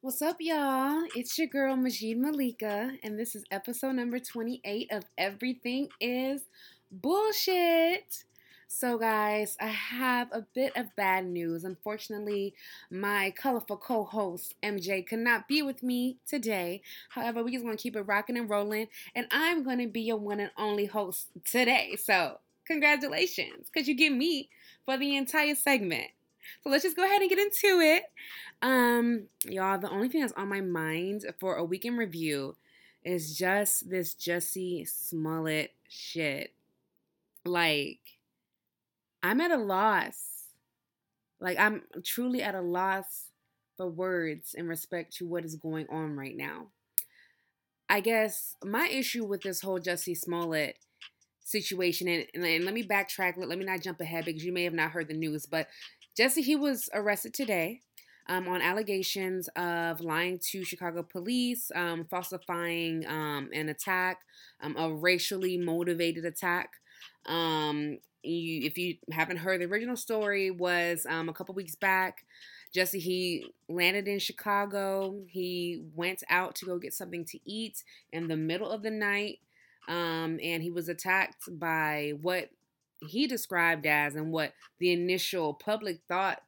What's up, y'all? It's your girl Majid Malika, and this is episode number 28 of Everything is Bullshit. So, guys, I have a bit of bad news. Unfortunately, my colorful co host, MJ, could not be with me today. However, we just want to keep it rocking and rolling, and I'm going to be your one and only host today. So, congratulations, because you get me for the entire segment. So let's just go ahead and get into it. Um, y'all, the only thing that's on my mind for a weekend review is just this Jussie Smollett shit. Like, I'm at a loss. Like, I'm truly at a loss for words in respect to what is going on right now. I guess my issue with this whole Jussie Smollett situation, and, and, let me backtrack, let, let me not jump ahead because you may have not heard the news, but Jussie, he was arrested today um, on allegations of lying to Chicago police, um, falsifying um, an attack, um, a racially motivated attack. Um, you, if you haven't heard, the original story was um, a couple weeks back. Jesse, he landed in Chicago. He went out to go get something to eat in the middle of the night. and he was attacked by what he described as and what the initial public thought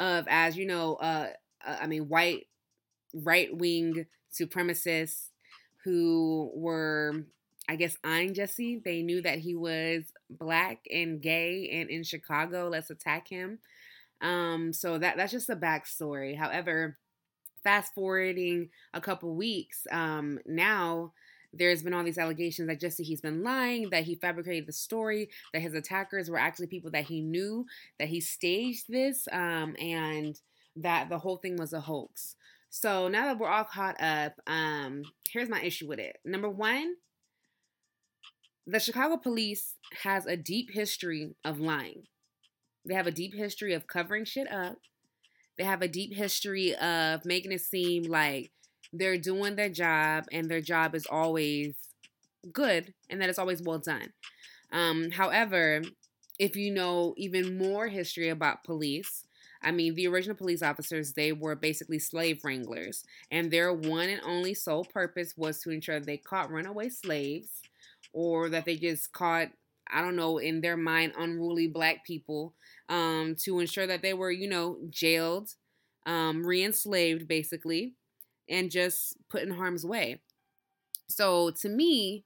of as you know uh, uh i mean white right wing supremacists who were i guess eyeing Jesse. they knew that he was black and gay and in chicago. Let's attack him. Um so that that's just a backstory. However fast forwarding a couple weeks um now there's been all these allegations that Jesse he's been lying, that he fabricated the story, that his attackers were actually people that he knew, that he staged this, um, and that the whole thing was a hoax. So now that we're all caught up, um, here's my issue with it. Number one, the Chicago police has a deep history of lying. They have a deep history of covering shit up. They have a deep history of making it seem like they're doing their job and their job is always good and that it's always well done. Um, however, if you know even more history about police, I mean, the original police officers, they were basically slave wranglers, and their one and only sole purpose was to ensure they caught runaway slaves or that they just caught, I don't know, in their mind, unruly black people um, to ensure that they were, you know, jailed, um, re enslaved, basically, and just put in harm's way. So to me,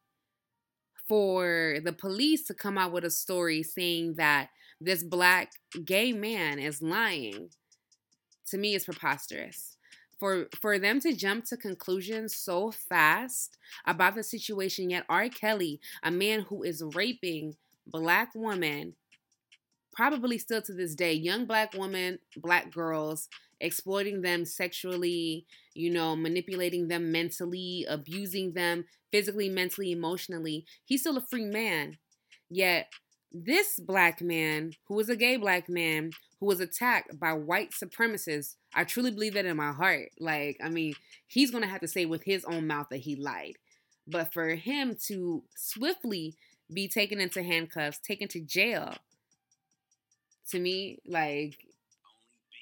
for the police to come out with a story saying that this black gay man is lying, to me is preposterous. For for them to jump to conclusions so fast about the situation, yet R. Kelly, a man who is raping black women, probably still to this day, young black women, black girls, exploiting them sexually, you know, manipulating them mentally, abusing them physically, mentally, emotionally. He's still a free man. Yet, this black man, who was a gay black man, who was attacked by white supremacists, I truly believe that in my heart. Like, I mean, he's going to have to say with his own mouth that he lied. But for him to swiftly be taken into handcuffs, taken to jail, to me, like,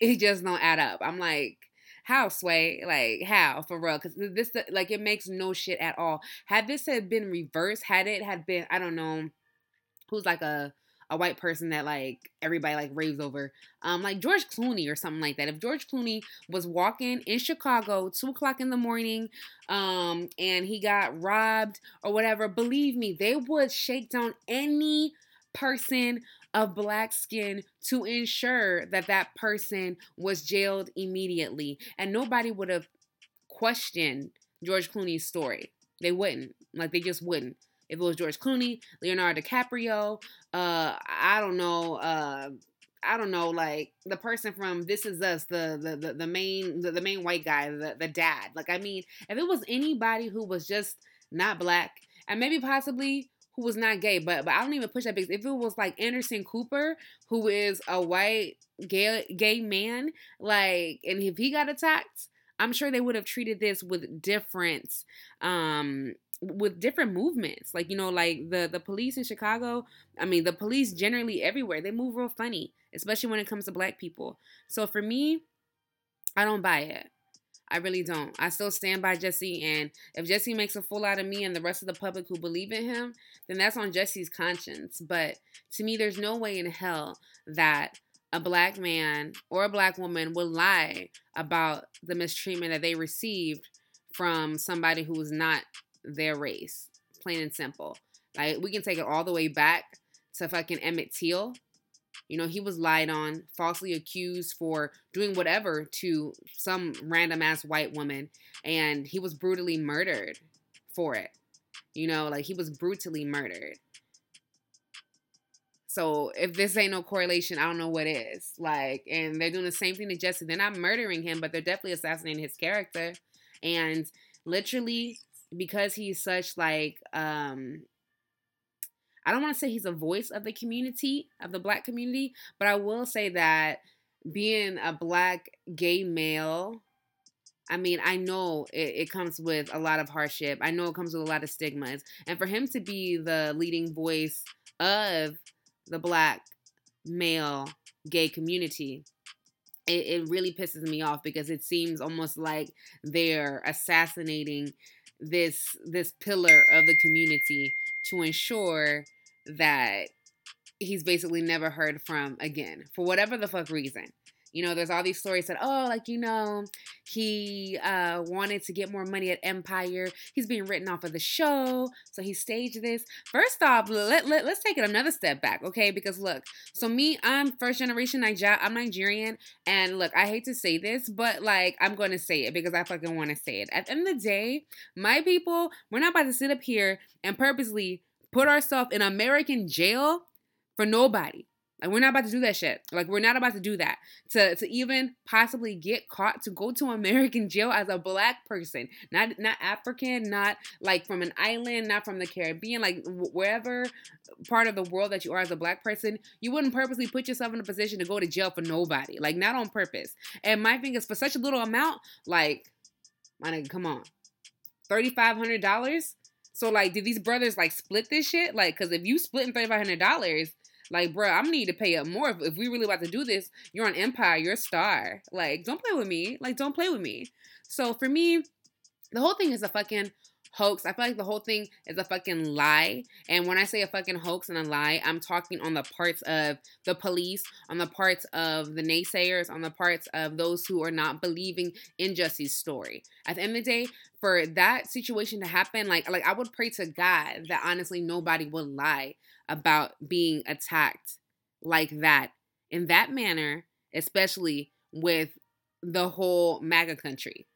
it just don't add up. I'm like, how sway? Like how? For real? Because this like it makes no shit at all. Had this had been reversed had it had been i don't know who's like a a white person that like everybody like raves over um like george clooney or something like that. If george clooney was walking in chicago two o'clock in the morning um and he got robbed or whatever believe me they would shake down any person of black skin to ensure that that person was jailed immediately. And nobody would have questioned George Clooney's story. They wouldn't. Like, they just wouldn't. If it was George Clooney, Leonardo DiCaprio, uh, I don't know, uh, I don't know, like the person from This Is Us, the the the, the main the, the main white guy, the, the dad. Like, I mean, if it was anybody who was just not black, and maybe possibly who was not gay, but but I don't even push that because if it was like Anderson Cooper, who is a white gay gay man, like, and if he got attacked, I'm sure they would have treated this with difference, um, with different movements. Like you know, like the the police in Chicago. I mean, the police generally everywhere they move real funny, especially when it comes to black people. So for me, I don't buy it. I really don't. I still stand by Jesse, And if Jesse makes a fool out of me and the rest of the public who believe in him, then that's on Jesse's conscience. But to me, there's no way in hell that a black man or a black woman would lie about the mistreatment that they received from somebody who was not their race. Plain and simple. Like we can take it all the way back to fucking Emmett Till you know, he was lied on, falsely accused for doing whatever to some random ass white woman, and he was brutally murdered for it. You know, like he was brutally murdered. So if this ain't no correlation, I don't know what is. Like, and they're doing the same thing to Jesse. They're not murdering him, but they're definitely assassinating his character. And literally, because he's such like um I don't want to say he's a voice of the community, of the black community, but I will say that being a black gay male, I mean, I know it, it, comes with a lot of hardship. I know it comes with a lot of stigmas. And for him to be the leading voice of the black male gay community, it, it really pisses me off because it seems almost like they're assassinating this this pillar of the community to ensure that he's basically never heard from again for whatever the fuck reason. You know, there's all these stories that, oh, like, you know, he uh, wanted to get more money at Empire. He's being written off of the show. So he staged this. First off, let, let, let's take it another step back, okay? Because look, so me, I'm first generation Niger- I'm Nigerian. And look, I hate to say this, but like, I'm going to say it because I fucking want to say it. At the end of the day, my people, we're not about to sit up here and purposely put ourselves in American jail for nobody. Like we're not about to do that shit. Like we're not about to do that. To to even possibly get caught to go to American jail as a black person, not not African, not like from an island, not from the Caribbean, like wherever part of the world that you are as a black person, you wouldn't purposely put yourself in a position to go to jail for nobody. Like not on purpose. And my thing is for such a little amount, like my nigga, come on. $3,500? So like, did these brothers like split this shit? Like, cause if you splitting thirty five hundred dollars, like, bro, I'm gonna need to pay up more. If, if we really about to do this, you're on Empire, you're a star. Like, don't play with me. Like, don't play with me. So for me, the whole thing is a fucking hoax. I feel like the whole thing is a fucking lie. And when I say a fucking hoax and a lie, I'm talking on the parts of the police, on the parts of the naysayers, on the parts of those who are not believing in Jussie's story. At the end of the day, for that situation to happen, like like I would pray to God that honestly nobody would lie about being attacked like that in that manner, especially with the whole MAGA country.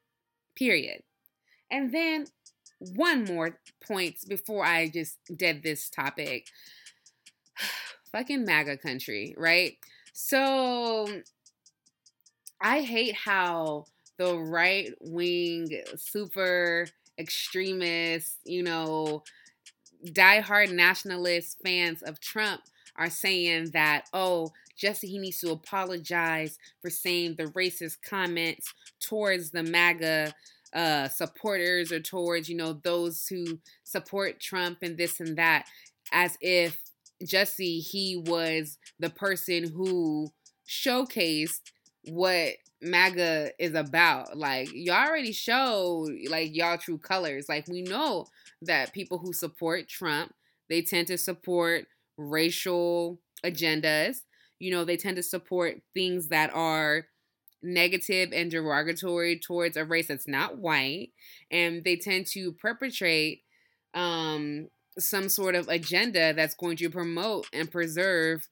Period. And then one more point before I just dead this topic. Fucking MAGA country, right? So I hate how the right wing, super extremist, you know, diehard nationalist fans of Trump are saying that, oh, Jesse, he needs to apologize for saying the racist comments towards the MAGA uh, supporters or towards, you know, those who support Trump and this and that, as if Jesse, he was the person who showcased what MAGA is about. Like, y'all already showed, like y'all true colors. Like, we know that people who support Trump, they tend to support racial agendas. You know, they tend to support things that are negative and derogatory towards a race that's not white and they tend to perpetrate um, some sort of agenda that's going to promote and preserve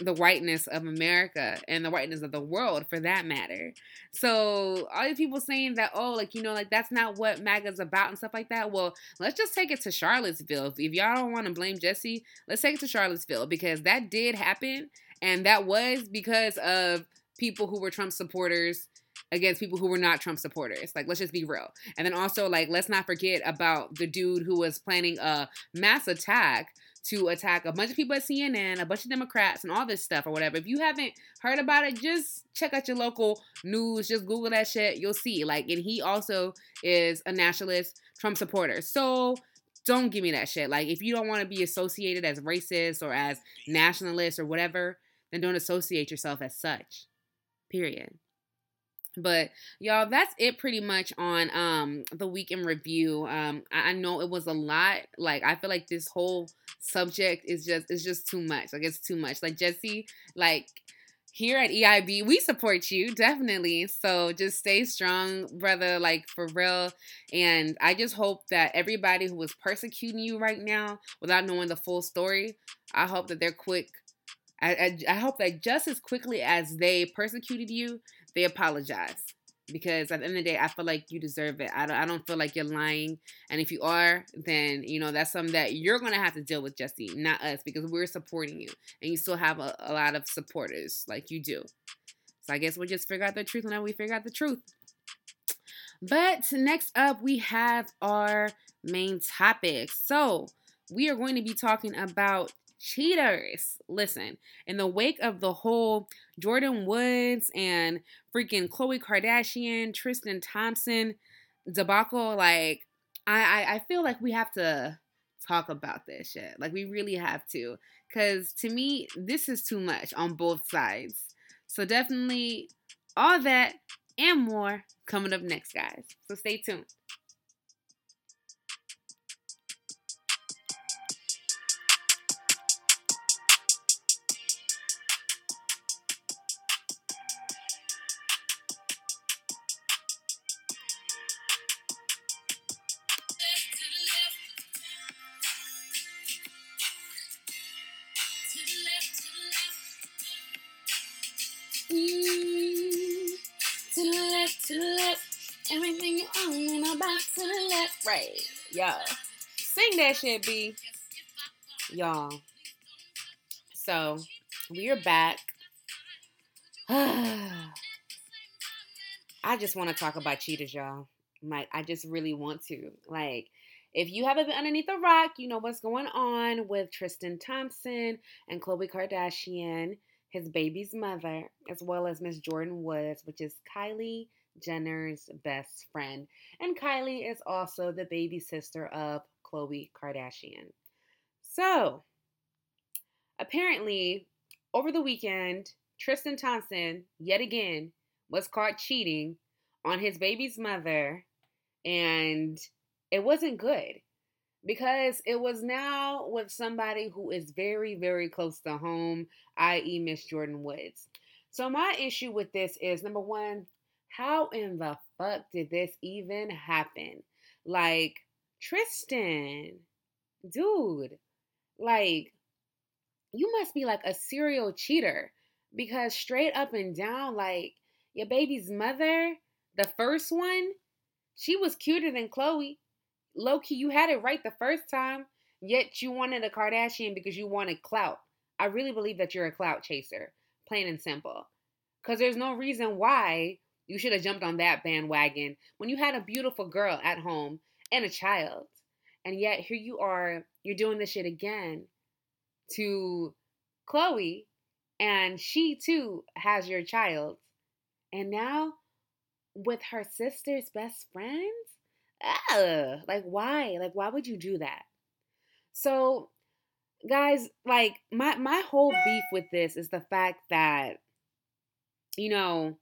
the whiteness of America and the whiteness of the world for that matter. So all these people saying that, oh, like, you know, like that's not what MAGA's about and stuff like that. Well, let's just take it to Charlottesville. If y'all don't want to blame Jesse, let's take it to Charlottesville because that did happen. And that was because of people who were Trump supporters against people who were not Trump supporters. Like, let's just be real. And then also, like, let's not forget about the dude who was planning a mass attack to attack a bunch of people at CNN, a bunch of Democrats, and all this stuff or whatever. If you haven't heard about it, just check out your local news. Just Google that shit. You'll see. Like, and he also is a nationalist Trump supporter. So don't give me that shit. Like, if you don't want to be associated as racist or as nationalist or whatever, then don't associate yourself as such. Period. But y'all, that's it pretty much on um the week in review. Um I, I know it was a lot. Like I feel like this whole subject is just it's just too much. Like it's too much. Like Jesse, like here at EIB, we support you definitely. So just stay strong, brother, like for real. And I just hope that everybody who is persecuting you right now without knowing the full story, I hope that they're quick. I, I, I hope that just as quickly as they persecuted you, they apologize because at the end of the day, I feel like you deserve it. I don't, I don't feel like you're lying. And if you are, then, you know, that's something that you're going to have to deal with, Jesse, not us, because we're supporting you. And you still have a, a lot of supporters like you do. So I guess we'll just figure out the truth whenever we figure out the truth. But next up, we have our main topic. So we are going to be talking about cheaters. Listen, in the wake of the whole Jordan Woods and freaking Khloe Kardashian, Tristan Thompson debacle, like I, I, I feel like we have to talk about this shit. Like we really have to. Cause to me, this is too much on both sides. So definitely all that and more coming up next, guys. So stay tuned. Shit, B. Y'all. So, we are back. I just want to talk about cheaters, y'all. Like, I just really want to. Like, if you haven't been underneath a rock, you know what's going on with Tristan Thompson and Khloe Kardashian, his baby's mother, as well as Miss Jordan Woods, which is Kylie Jenner's best friend. And Kylie is also the baby sister of Khloe Kardashian. So, apparently, over the weekend, Tristan Thompson, yet again, was caught cheating on his baby's mother, and it wasn't good because it was now with somebody who is very, very close to home, i.e., Miss Jordan Woods. So, my issue with this is number one, how in the fuck did this even happen? Like, Tristan, dude, like, you must be like a serial cheater because straight up and down, like, your baby's mother, the first one, she was cuter than Khloe. Low key, you had it right the first time, yet you wanted a Kardashian because you wanted clout. I really believe that you're a clout chaser, plain and simple. Because there's no reason why you should have jumped on that bandwagon when you had a beautiful girl at home and a child. And yet here you are, you're doing this shit again to Khloe, and she too has your child. And now with her sister's best friends? Ugh, like why? Like why would you do that? So guys, like my my whole beef with this is the fact that you know,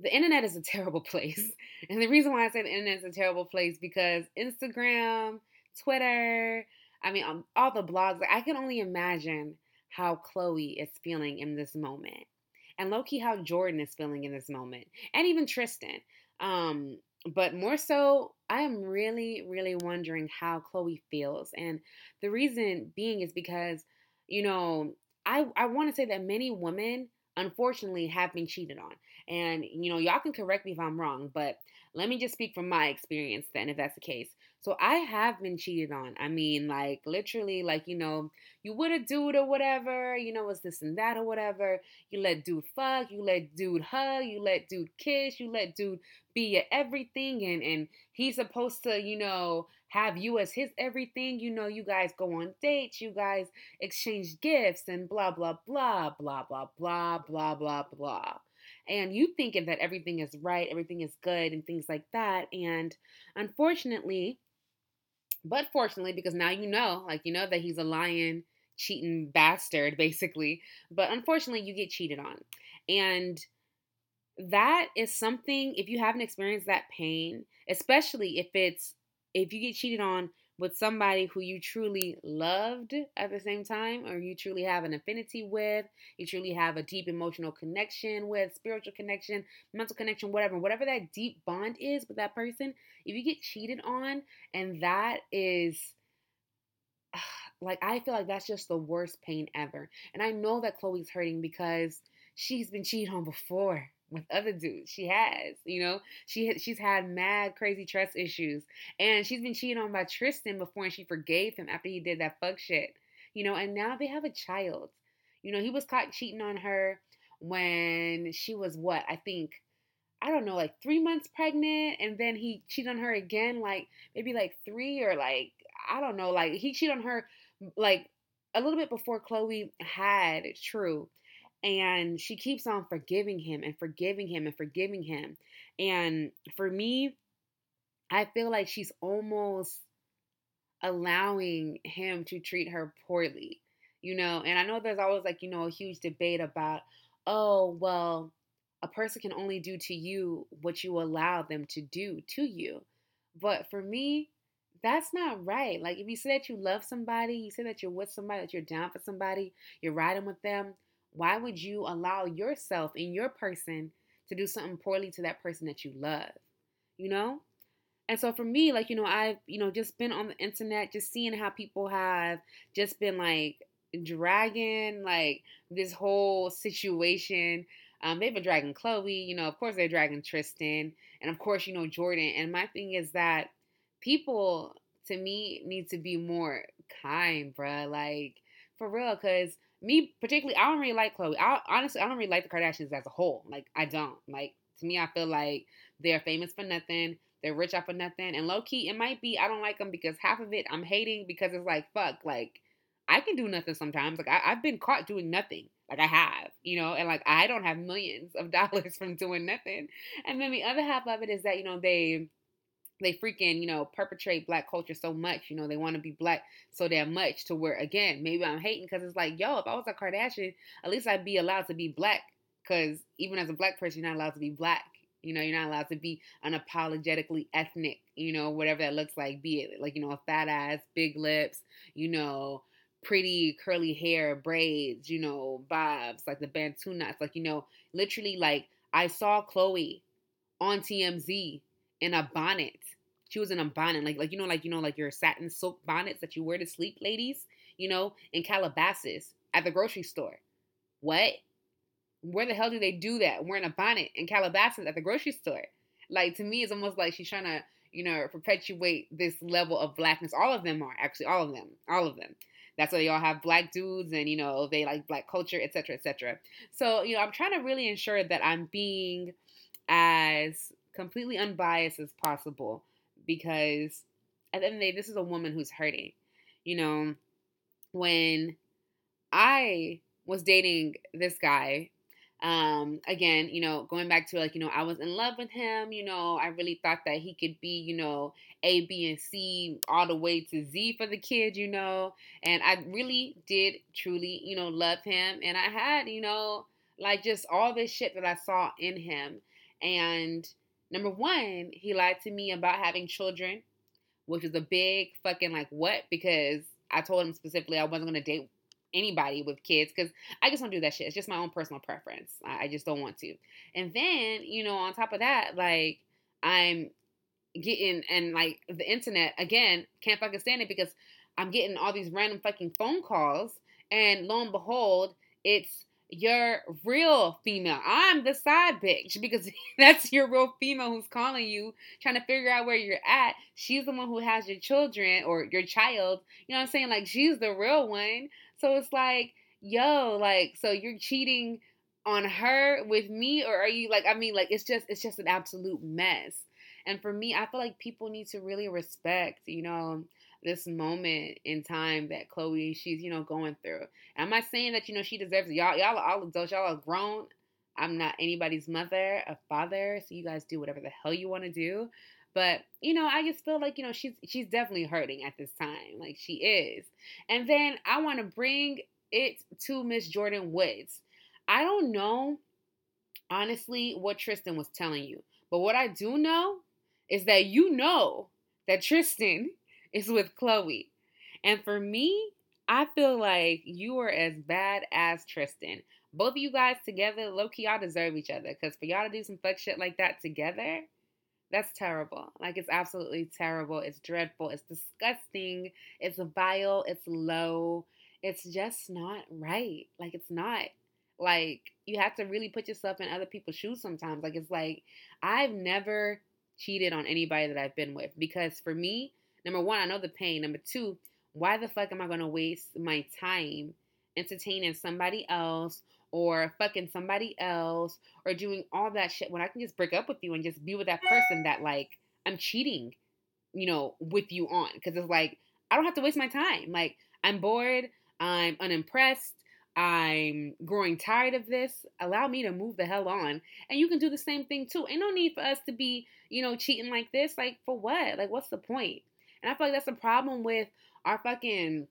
the internet is a terrible place. And the reason why I say the internet is a terrible place because Instagram, Twitter, I mean, um, all the blogs, I can only imagine how Khloe is feeling in this moment. And low key, how Jordan is feeling in this moment. And even Tristan. Um, but more so, I am really, really wondering how Khloe feels. And the reason being is because, you know, I, I want to say that many women unfortunately have been cheated on. And, you know, y'all can correct me if I'm wrong, but let me just speak from my experience then, if that's the case. So I have been cheated on. I mean, like, literally, like, you know, you would a dude or whatever, you know, it's this and that or whatever. You let dude fuck, you let dude hug, you let dude kiss, you let dude be your everything, and, and he's supposed to, you know, have you as his everything. You know, you guys go on dates, you guys exchange gifts, and blah, blah, blah, blah, blah, blah, blah, blah, blah. And you thinking that everything is right, everything is good, and things like that. And unfortunately, but fortunately, because now you know, like, you know that he's a lying, cheating bastard, basically. But unfortunately, you get cheated on. And that is something if you haven't experienced that pain, especially if it's if you get cheated on with somebody who you truly loved at the same time, or you truly have an affinity with, you truly have a deep emotional connection with, spiritual connection, mental connection, whatever, whatever that deep bond is with that person, if you get cheated on and that is like I feel like that's just the worst pain ever. And I know that Khloe's hurting because she's been cheated on before with other dudes. She has, you know, she she's had mad crazy trust issues, and she's been cheated on by Tristan before, and she forgave him after he did that fuck shit, you know. And now they have a child. You know, he was caught cheating on her when she was what I think. I don't know, like three months pregnant, and then he cheated on her again, like maybe like three or like I don't know, like he cheated on her like a little bit before Khloe had True and she keeps on forgiving him and forgiving him and forgiving him. And for me, I feel like she's almost allowing him to treat her poorly, you know. And I know there's always like, you know, a huge debate about, oh, well, a person can only do to you what you allow them to do to you. But for me, that's not right. Like if you say that you love somebody, you say that you're with somebody, that you're down for somebody, you're riding with them, why would you allow yourself and your person to do something poorly to that person that you love? You know? And so for me, like, you know, I've, you know, just been on the internet, just seeing how people have just been like dragging like this whole situation. Um, they've been dragging Khloe, you know, of course they're dragging Tristan, and of course, you know, Jordan. And my thing is that people to me need to be more kind, bruh. Like, for real, because me particularly, I don't really like Khloe. I honestly, I don't really like the Kardashians as a whole. Like, I don't. Like, to me, I feel like they're famous for nothing. They're rich off of nothing. And low key, it might be I don't like them because half of it I'm hating because it's like fuck. Like, I can do nothing sometimes. Like, I, I've been caught doing nothing. Like I have, you know, and like I don't have millions of dollars from doing nothing. And then the other half of it is that you know they they freaking, you know, perpetrate black culture so much. You know, they want to be black so damn much to where, again, maybe I'm hating because it's like, yo, if I was a Kardashian, at least I'd be allowed to be black. Because even as a black person, you're not allowed to be black. You know, you're not allowed to be unapologetically ethnic, you know, whatever that looks like, be it like, you know, a fat ass, big lips, you know, pretty curly hair, braids, you know, bobs, like the Bantu knots. Like, you know, literally, like, I saw Khloe on TMZ in a bonnet. She was in a bonnet, like like you know, like you know, like your satin silk bonnets that you wear to sleep, ladies. You know, in Calabasas at the grocery store. What? Where the hell do they do that? Wearing a bonnet in Calabasas at the grocery store. Like to me, it's almost like she's trying to, you know, perpetuate this level of blackness. All of them are actually all of them, all of them. That's why they all have black dudes and you know they like black culture, etc., etc. So you know, I'm trying to really ensure that I'm being as completely unbiased as possible because at the end of the day, this is a woman who's hurting. You know, when I was dating this guy, um, again, you know, going back to like, you know, I was in love with him, you know, I really thought that he could be, you know, A, B, and C all the way to Z for the kid, you know, and I really did truly, you know, love him. And I had, you know, like just all this shit that I saw in him. And Number one, he lied to me about having children, which was a big fucking like what? Because I told him specifically I wasn't gonna date anybody with kids because I just don't do that shit. It's just my own personal preference. I just don't want to. And then, you know, on top of that, like I'm getting and like the internet again can't fucking stand it because I'm getting all these random fucking phone calls and lo and behold, it's your real female. I'm the side bitch because that's your real female who's calling you, trying to figure out where you're at. She's the one who has your children or your child. You know what I'm saying? Like she's the real one. So it's like, yo, like, so you're cheating on her with me, or are you like, I mean, like, it's just, it's just an absolute mess. And for me, I feel like people need to really respect, you know, this moment in time that Khloe she's you know going through. I'm not saying that you know she deserves it. Y'all y'all are all adults. Y'all are grown. I'm not anybody's mother, a father, so you guys do whatever the hell you want to do. But you know, I just feel like you know she's she's definitely hurting at this time, like she is. And then I want to bring it to Miss Jordan Woods. I don't know honestly what Tristan was telling you. But what I do know is that you know that Tristan is with Khloe. And for me, I feel like you are as bad as Tristan. Both of you guys together, low key, y'all deserve each other. Because for y'all to do some fuck shit like that together, that's terrible. Like, it's absolutely terrible. It's dreadful. It's disgusting. It's vile. It's low. It's just not right. Like, it's not. Like, you have to really put yourself in other people's shoes sometimes. Like, it's like, I've never cheated on anybody that I've been with because for me, number one, I know the pain. Number two, why the fuck am I gonna waste my time entertaining somebody else or fucking somebody else or doing all that shit when I can just break up with you and just be with that person that like I'm cheating, you know, with you on? Because it's like I don't have to waste my time. Like I'm bored, I'm unimpressed. I'm growing tired of this. Allow me to move the hell on. And you can do the same thing too. Ain't no need for us to be, you know, cheating like this. Like, for what? Like, what's the point? And I feel like that's a problem with our fucking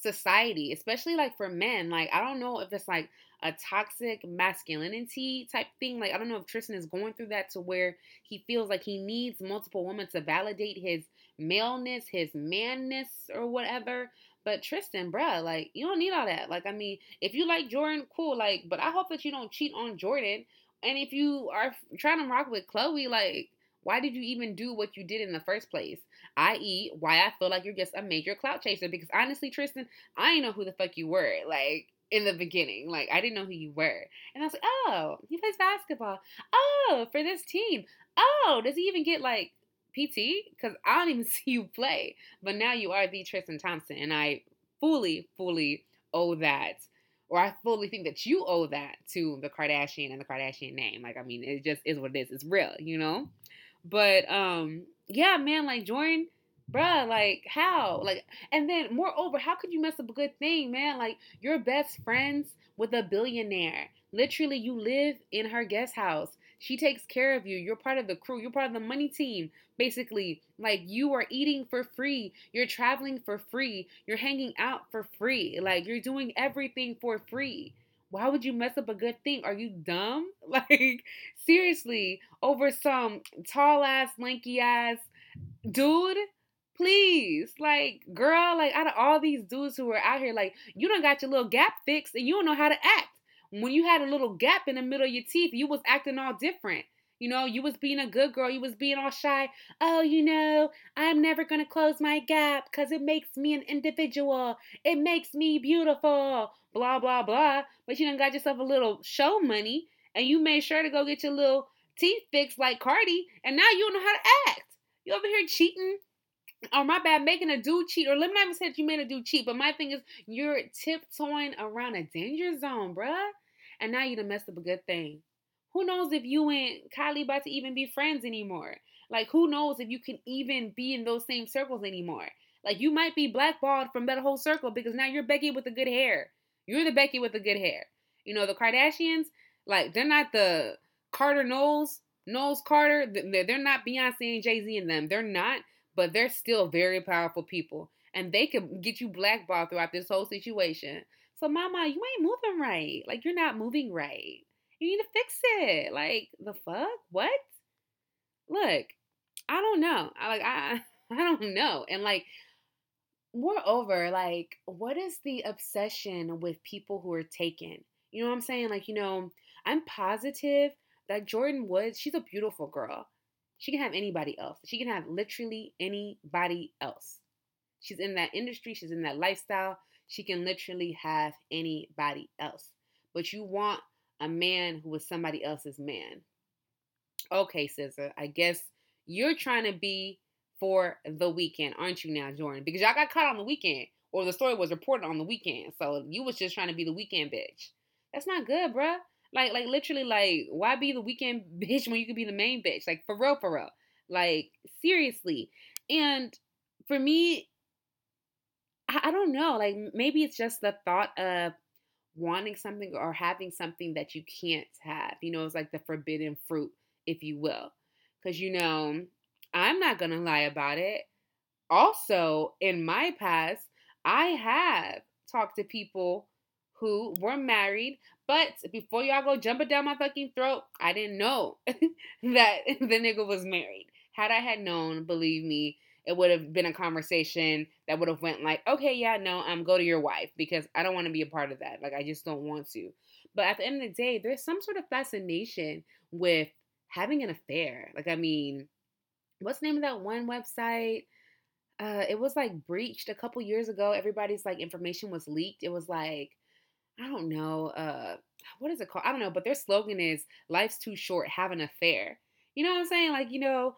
society, especially like for men. Like, I don't know if it's like a toxic masculinity type thing. Like, I don't know if Tristan is going through that to where he feels like he needs multiple women to validate his maleness, his manness, or whatever. But Tristan, bruh, like you don't need all that. Like, I mean, if you like Jordan, cool. Like, but I hope that you don't cheat on Jordan. And if you are trying to rock with Khloe, like, why did you even do what you did in the first place? I.e., why I feel like you're just a major clout chaser. Because honestly, Tristan, I didn't know who the fuck you were. Like in the beginning, like I didn't know who you were, and I was like, oh, he plays basketball. Oh, for this team. Oh, does he even get like PT because I don't even see you play. But now you are the Tristan Thompson, and I fully, fully owe that, or I fully think that you owe that to the Kardashian and the Kardashian name. Like, I mean, it just is what it is. It's real, you know. But um, yeah, man, like Jordan. Bruh, like how? Like, and then moreover, how could you mess up a good thing, man? Like, you're best friends with a billionaire. Literally, you live in her guest house. She takes care of you. You're part of the crew. You're part of the money team. Basically, like you are eating for free. You're traveling for free. You're hanging out for free. Like you're doing everything for free. Why would you mess up a good thing? Are you dumb? Like, seriously, over some tall ass, lanky ass dude? Please, like, girl, like, out of all these dudes who are out here, like, you don't got your little gap fixed and you don't know how to act when you had a little gap in the middle of your teeth, you was acting all different. You know, you was being a good girl. You was being all shy. Oh, you know, I'm never going to close my gap because it makes me an individual. It makes me beautiful. Blah, blah, blah. But you done got yourself a little show money and you made sure to go get your little teeth fixed like Cardi. And now you don't know how to act. You over here cheating. Or oh, my bad, making a dude cheat. Or let me not even say that you made a dude cheat. But my thing is, you're tiptoeing around a danger zone, bruh and now you done messed up a good thing. Who knows if you and Kylie about to even be friends anymore? Like, who knows if you can even be in those same circles anymore? Like, you might be blackballed from that whole circle because now you're Becky with the good hair. You're the Becky with the good hair. You know, the Kardashians, like, they're not the Carter Knowles, Knowles Carter. They're not Beyonce and Jay Z in them. They're not, but they're still very powerful people. And they could get you blackballed throughout this whole situation. So, mama, you ain't moving right. Like, you're not moving right. You need to fix it. Like, the fuck? What? Look, I don't know. I like I I don't know. And like moreover, like what is the obsession with people who are taken? You know what I'm saying? Like, you know, I'm positive that Jordan Woods, she's a beautiful girl. She can have anybody else. She can have literally anybody else. She's in that industry, she's in that lifestyle. She can literally have anybody else. But you want a man who was somebody else's man. Okay, SZA, I guess you're trying to be for the weekend, aren't you now, Jordan? Because y'all got caught on the weekend, or the story was reported on the weekend. So you was just trying to be the weekend bitch. That's not good, bruh. Like, like literally, like, why be the weekend bitch when you could be the main bitch? Like, for real, for real. Like, seriously. And for me, I, I don't know. Like maybe it's just the thought of wanting something or having something that you can't have. You know, it's like the forbidden fruit, if you will. Because, you know, I'm not going to lie about it. Also, in my past, I have talked to people who were married. But before y'all go jumping down my fucking throat, I didn't know that the nigga was married. Had I had known, believe me, it would have been a conversation that would have went like, okay, yeah, no, I'm um, go to your wife because I don't want to be a part of that. Like I just don't want to. But at the end of the day, there's some sort of fascination with having an affair. Like I mean, what's the name of that one website? Uh, it was like breached a couple years ago. Everybody's like information was leaked. It was like I don't know, uh, what is it called? I don't know, but their slogan is "Life's too short, have an affair." You know what I'm saying? Like, you know,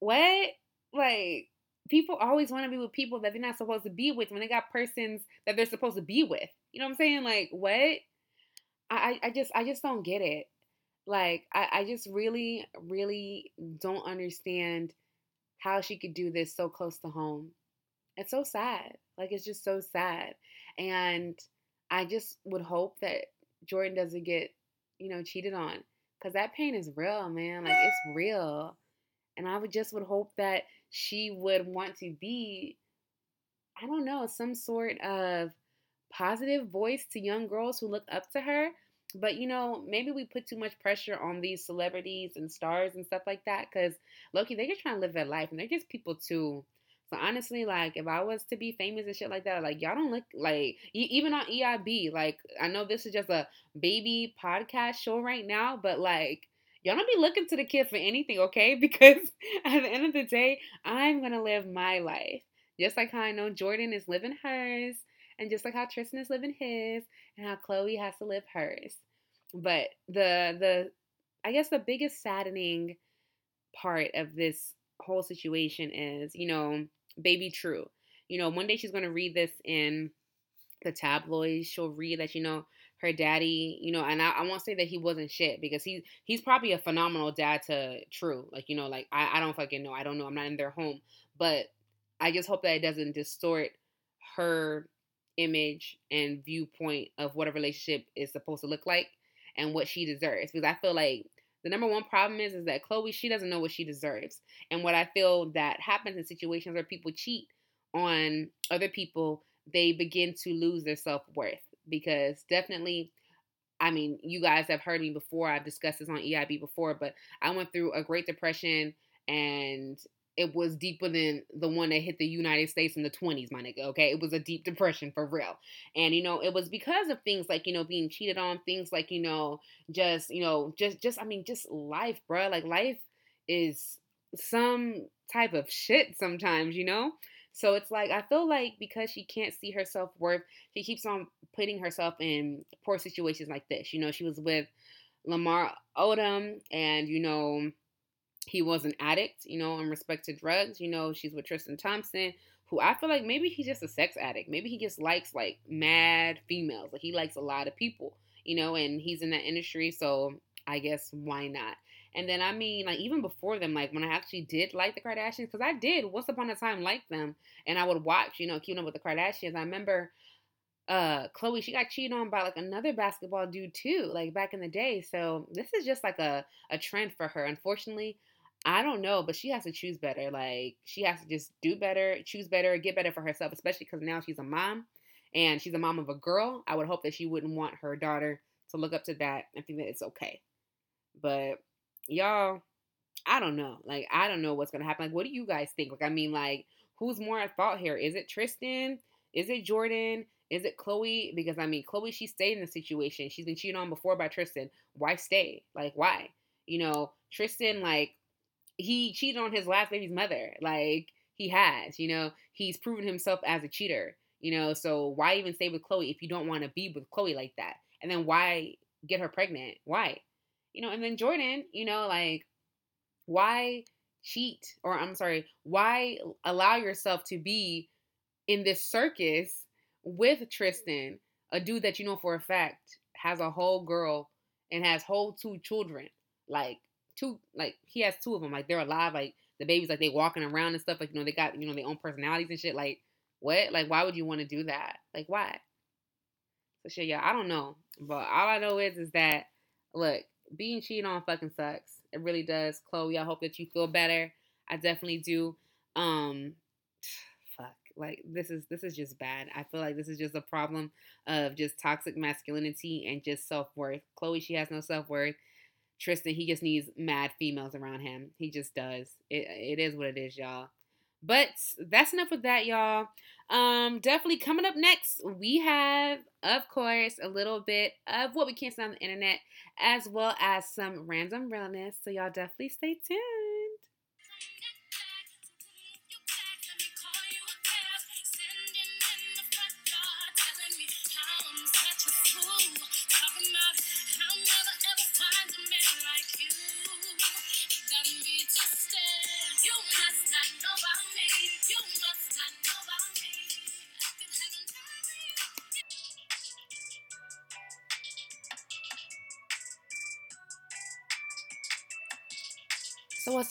what? Like, people always want to be with people that they're not supposed to be with when they got persons that they're supposed to be with. You know what I'm saying? Like, what? I, I just, I just don't get it. Like, I, I just really, really don't understand how she could do this so close to home. It's so sad. Like, it's just so sad. And I just would hope that Jordan doesn't get, you know, cheated on. Cause that pain is real, man. Like it's real. And I would just would hope that she would want to be, I don't know, some sort of positive voice to young girls who look up to her. But you know, maybe we put too much pressure on these celebrities and stars and stuff like that. Cause Loki, they're just trying to live their life and they're just people too. So honestly, like if I was to be famous and shit like that, like y'all don't look like even on EIB. Like I know this is just a baby podcast show right now, but like y'all don't be looking to the kid for anything, okay? Because at the end of the day, I'm gonna live my life just like how I know Jordan is living hers, and just like how Tristan is living his, and how Khloe has to live hers. But the the I guess the biggest saddening part of this whole situation is, you know, baby true. You know, one day she's to read this in the tabloids. She'll read that, you know, her daddy, you know, and I, I won't say that he wasn't shit because he's he's probably a phenomenal dad to True. Like, you know, like I, I don't fucking know. I don't know. I'm not in their home. But I just hope that it doesn't distort her image and viewpoint of what a relationship is supposed to look like and what she deserves. Because I feel like the number one problem is is that Khloe, she doesn't know what she deserves. And what I feel that happens in situations where people cheat on other people, they begin to lose their self-worth because definitely I mean, you guys have heard me before. I've discussed this on EIB before, but I went through a Great Depression and it was deeper than the one that hit the United States in the 20s, my nigga. Okay. It was a deep depression for real. And, you know, it was because of things like, you know, being cheated on, things like, you know, just, you know, just, just, I mean, just life, bro. Like, life is some type of shit sometimes, you know? So it's like, I feel like because she can't see her self worth, she keeps on putting herself in poor situations like this. You know, she was with Lamar Odom and, you know, he was an addict, you know, in respect to drugs. You know, she's with Tristan Thompson, who I feel like maybe he's just a sex addict. Maybe he just likes like mad females. Like he likes a lot of people, you know, and he's in that industry. So I guess why not? And then I mean, like even before them, like when I actually did like the Kardashians, because I did once upon a time like them, and I would watch, you know, keeping up with the Kardashians. I remember uh Khloe, she got cheated on by like another basketball dude too, like back in the day. So this is just like a, a trend for her. Unfortunately, I don't know, but she has to choose better. Like she has to just do better, choose better, get better for herself, especially because now she's a mom and she's a mom of a girl. I would hope that she wouldn't want her daughter to look up to that and think that it's okay. But y'all, I don't know. Like I don't know what's gonna happen. Like, what do you guys think? Like, I mean, like, who's more at fault here? Is it Tristan? Is it Jordan? Is it Khloe? Because I mean, Khloe, she stayed in the situation. She's been cheated on before by Tristan. Why stay? Like, why? You know, Tristan, like, he cheated on his last baby's mother. Like he has, you know, he's proven himself as a cheater, you know, so why even stay with Khloe if you don't want to be with Khloe like that? And then why get her pregnant? Why? You know, and then Jordan, you know, like why cheat or I'm sorry, why allow yourself to be in this circus with Tristan, a dude that you know for a fact has a whole girl and has whole two children. Like two like he has two of them like they're alive like the babies like they walking around and stuff like you know they got you know their own personalities and shit like what like why would you want to do that like why so shit yeah I don't know but all I know is is that look being cheated on fucking sucks it really does Khloe, I hope that you feel better I definitely do um fuck Like this is this is just bad. I feel like this is just a problem of just toxic masculinity and just self worth. Khloe, she has no self worth. Tristan, he just needs mad females around him. He just does. It it is what it is, y'all. But that's enough with that, y'all. Um, definitely coming up next, we have, of course, a little bit of what we can't see on the internet, as well as some random realness. So y'all definitely stay tuned.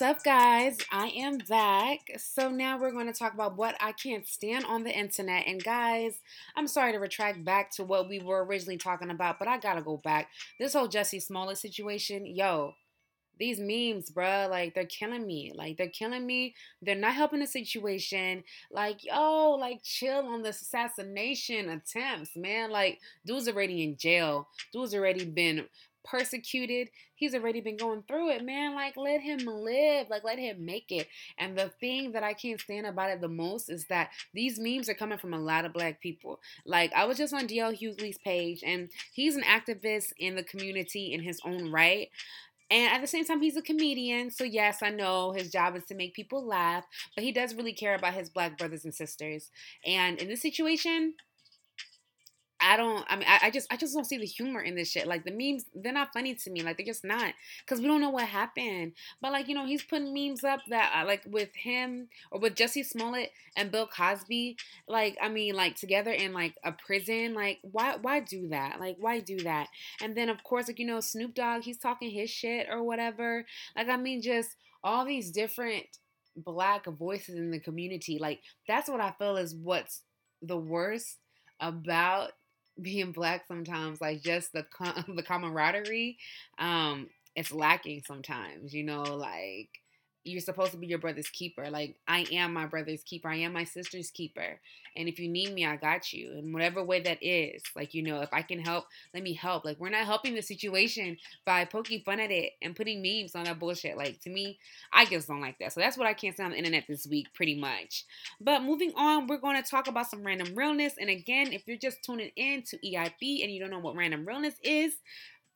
Up, guys? I am back. So, now we're going to talk about what I can't stand on the internet. And, guys, I'm sorry to retract back to what we were originally talking about, but I gotta go back. This whole Jussie Smollett situation, yo, these memes, bruh, like they're killing me. Like they're killing me. They're not helping the situation. Like, yo, like chill on this assassination attempts, man. Like, dude's already in jail. Dude's already been persecuted. He's already been going through it, man. Like, let him live. Like, let him make it. And the thing that I can't stand about it the most is that these memes are coming from a lot of black people. Like, I was just on DL Hughley's page, and he's an activist in the community in his own right. And at the same time, he's a comedian. So, yes, I know his job is to make people laugh, but he does really care about his black brothers and sisters. And in this situation, I don't. I mean, I, I, just, I just don't see the humor in this shit. Like the memes, they're not funny to me. Like they're just not, because we don't know what happened. But like you know, he's putting memes up that uh, like with him or with Jussie Smollett and Bill Cosby. Like I mean, like together in like a prison. Like why, why do that? Like why do that? And then of course, like you know, Snoop Dogg, he's talking his shit or whatever. Like I mean, just all these different black voices in the community. Like that's what I feel is what's the worst about being black sometimes like just the the camaraderie um it's lacking sometimes you know like you're supposed to be your brother's keeper. Like I am my brother's keeper. I am my sister's keeper. And if you need me, I got you. In whatever way that is. Like, you know, if I can help, let me help. Like we're not helping the situation by poking fun at it and putting memes on that bullshit. Like to me, I just don't like that. So that's what I can't say on the internet this week, pretty much. But moving on, we're going to talk about some random realness. And again, if you're just tuning in to EIB and you don't know what random realness is,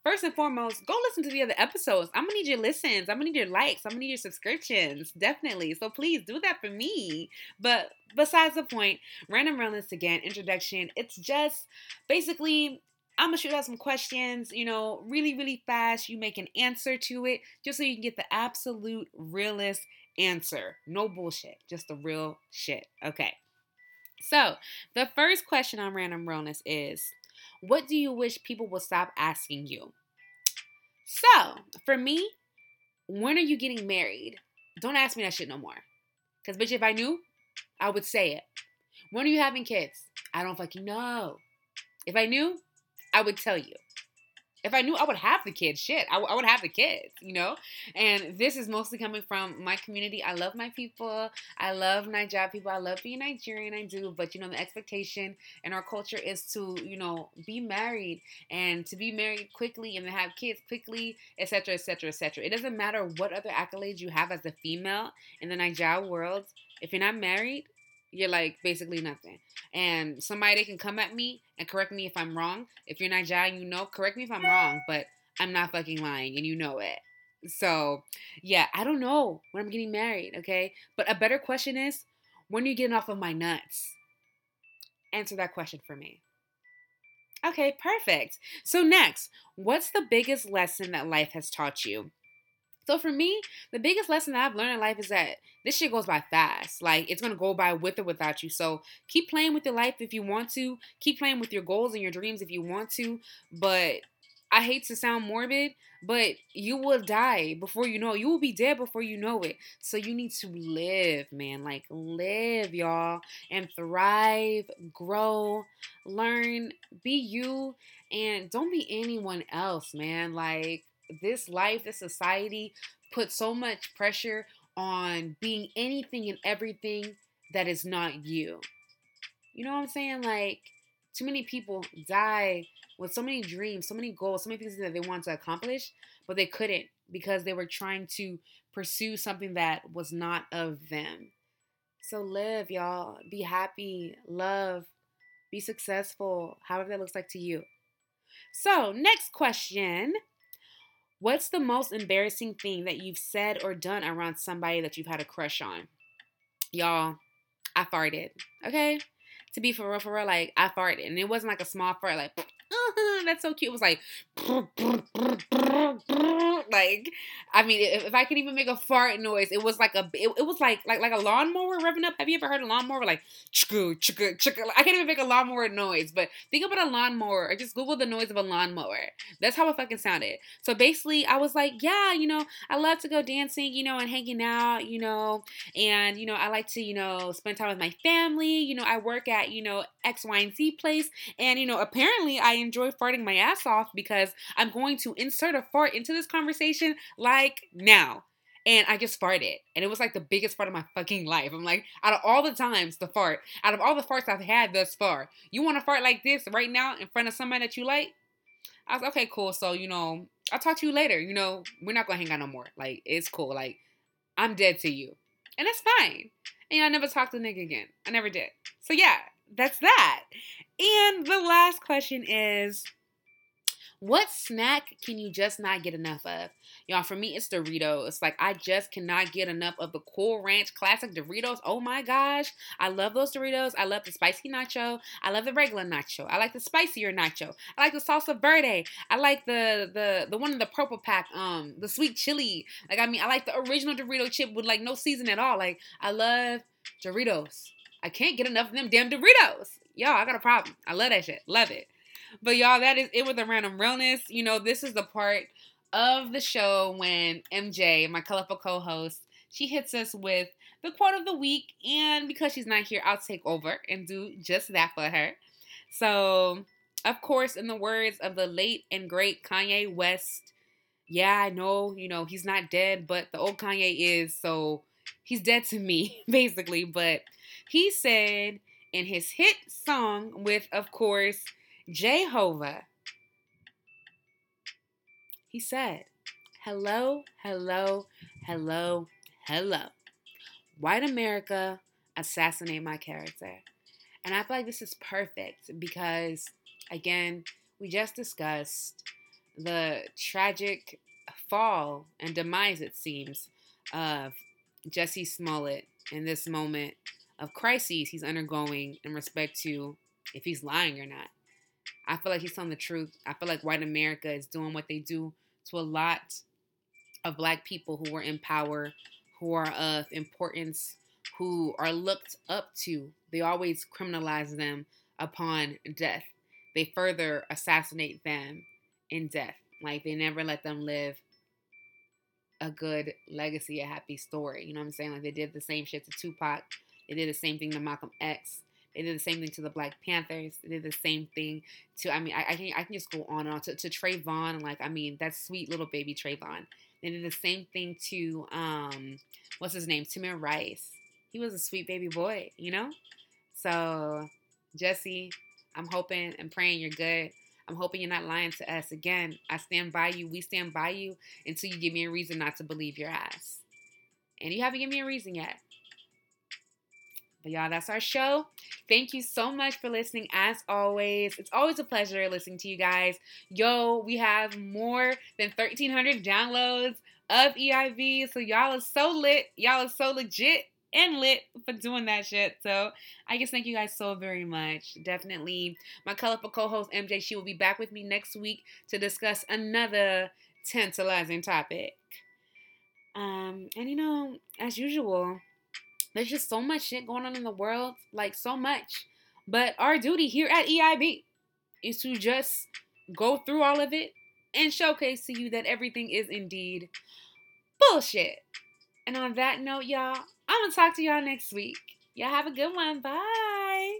first and foremost, go listen to the other episodes. I'm gonna need your listens. I'm gonna need your likes. I'm gonna need your subscriptions. Definitely. So please do that for me. But besides the point, random realness again, introduction. It's just basically I'm gonna shoot out some questions, you know, really, really fast. You make an answer to it just so you can get the absolute realist answer. No bullshit, just the real shit. Okay. So, the first question on random realness is what do you wish people will stop asking you? So, for me, when are you getting married? Don't ask me that shit no more. Because, bitch, if I knew, I would say it. When are you having kids? I don't fucking know. If I knew, I would tell you. If I knew I would have the kids, shit, I, w- I would have the kids, you know? And this is mostly coming from my community. I love my people. I love Nigeria people. I love being Nigerian. I do. But, you know, the expectation in our culture is to, you know, be married and to be married quickly and to have kids quickly, etc., etc., etc. It doesn't matter what other accolades you have as a female in the Nigeria world. If you're not married, you're like basically nothing. And somebody can come at me and correct me if I'm wrong. If you're Nigerian, you know, correct me if I'm wrong, but I'm not fucking lying and you know it. So, yeah, I don't know when I'm getting married, okay? But a better question is, when are you getting off of my nuts? Answer that question for me. Okay, perfect. So, next, what's the biggest lesson that life has taught you? So for me, the biggest lesson that I've learned in life is that this shit goes by fast. Like it's gonna go by with or without you. So keep playing with your life if you want to. Keep playing with your goals and your dreams if you want to. But I hate to sound morbid, but you will die before you know it. You will be dead before you know it. So you need to live, man. Like live, y'all, and thrive, grow, learn, be you, and don't be anyone else, man. Like this life, this society puts so much pressure on being anything and everything that is not you. You know what I'm saying? Like, too many people die with so many dreams, so many goals, so many things that they want to accomplish, but they couldn't because they were trying to pursue something that was not of them. So live, y'all. Be happy, love, be successful, however that looks like to you. So, next question. What's the most embarrassing thing that you've said or done around somebody that you've had a crush on? Y'all, I farted. Okay? To be for real, for real, like I farted. And it wasn't like a small fart, like that's so cute. It was like, like, I mean, if, I could even make a fart noise, it was like a, it, it, was like, like, like a lawnmower revving up. Have you ever heard a lawnmower like, chicka, chicka, chicka? I can't even make a lawnmower noise, but think about a lawnmower or just Google the noise of a lawnmower. That's how it fucking sounded. So basically, I was like, yeah, you know, I love to go dancing, you know, and hanging out, you know, and, you know, I like to, you know, spend time with my family. You know, I work at, you know, X, Y, and Z place. And, you know, apparently I enjoy farting my ass off because I'm going to insert a fart into this conversation like now. And I just farted. And it was like the biggest fart of my fucking life. I'm like, out of all the times the fart, out of all the farts I've had thus far, you want to fart like this right now in front of somebody that you like? I was like, okay, cool. So, you know, I'll talk to you later. You know, we're not gonna hang out no more. Like, it's cool. Like, I'm dead to you. And it's fine. And I never talked to nigga again. I never did. So yeah, that's that. And the last question is what snack can you just not get enough of? Y'all, for me, it's Doritos. Like, I just cannot get enough of the Cool Ranch Classic Doritos. Oh my gosh. I love those Doritos. I love the spicy nacho. I love the regular nacho. I like the spicier nacho. I like the salsa verde. I like the the the one in the purple pack, um, the sweet chili. Like, I mean, I like the original Dorito chip with like no season at all. Like, I love Doritos. I can't get enough of them damn Doritos. Y'all, I got a problem. I love that shit. Love it. But y'all, that is it with the random realness. You know, this is the part of the show when MJ, my colorful co-host, she hits us with the quote of the week, and because she's not here, I'll take over and do just that for her. So, of course, in the words of the late and great Kanye West, yeah, I know, you know, he's not dead, but the old Kanye is, so he's dead to me, basically. But he said in his hit song with, of course, Jehovah, he said, Hello, hello, hello, hello. White America assassinate my character. And I feel like this is perfect because, again, we just discussed the tragic fall and demise, it seems, of Jussie Smollett in this moment of crises he's undergoing in respect to if he's lying or not. I feel like he's telling the truth. I feel like white America is doing what they do to a lot of black people who are in power, who are of importance, who are looked up to. They always criminalize them upon death. They further assassinate them in death. Like they never let them live a good legacy, a happy story. You know what I'm saying? Like they did the same shit to Tupac. They did the same thing to Malcolm X. They did the same thing to the Black Panthers. They did the same thing to, I mean, I, I can I can just go on and on to, to Trayvon. Like, I mean, that sweet little baby Trayvon. They did the same thing to, um, what's his name? Tamir Rice. He was a sweet baby boy, you know? So, Jussie, I'm hoping and praying you're good. I'm hoping you're not lying to us. Again, I stand by you. We stand by you until you give me a reason not to believe your ass. And you haven't given me a reason yet. But y'all, that's our show. Thank you so much for listening. As always, it's always a pleasure listening to you guys. Yo, we have more than 1,300 downloads of EIB. So y'all are so lit. Y'all are so legit and lit for doing that shit. So I just thank you guys so very much. Definitely. My colorful co-host MJ, she will be back with me next week to discuss another tantalizing topic. Um, and you know, as usual, there's just so much shit going on in the world, like so much. But our duty here at EIB is to just go through all of it and showcase to you that everything is indeed bullshit. And on that note, y'all, I'm gonna talk to y'all next week. Y'all have a good one. Bye.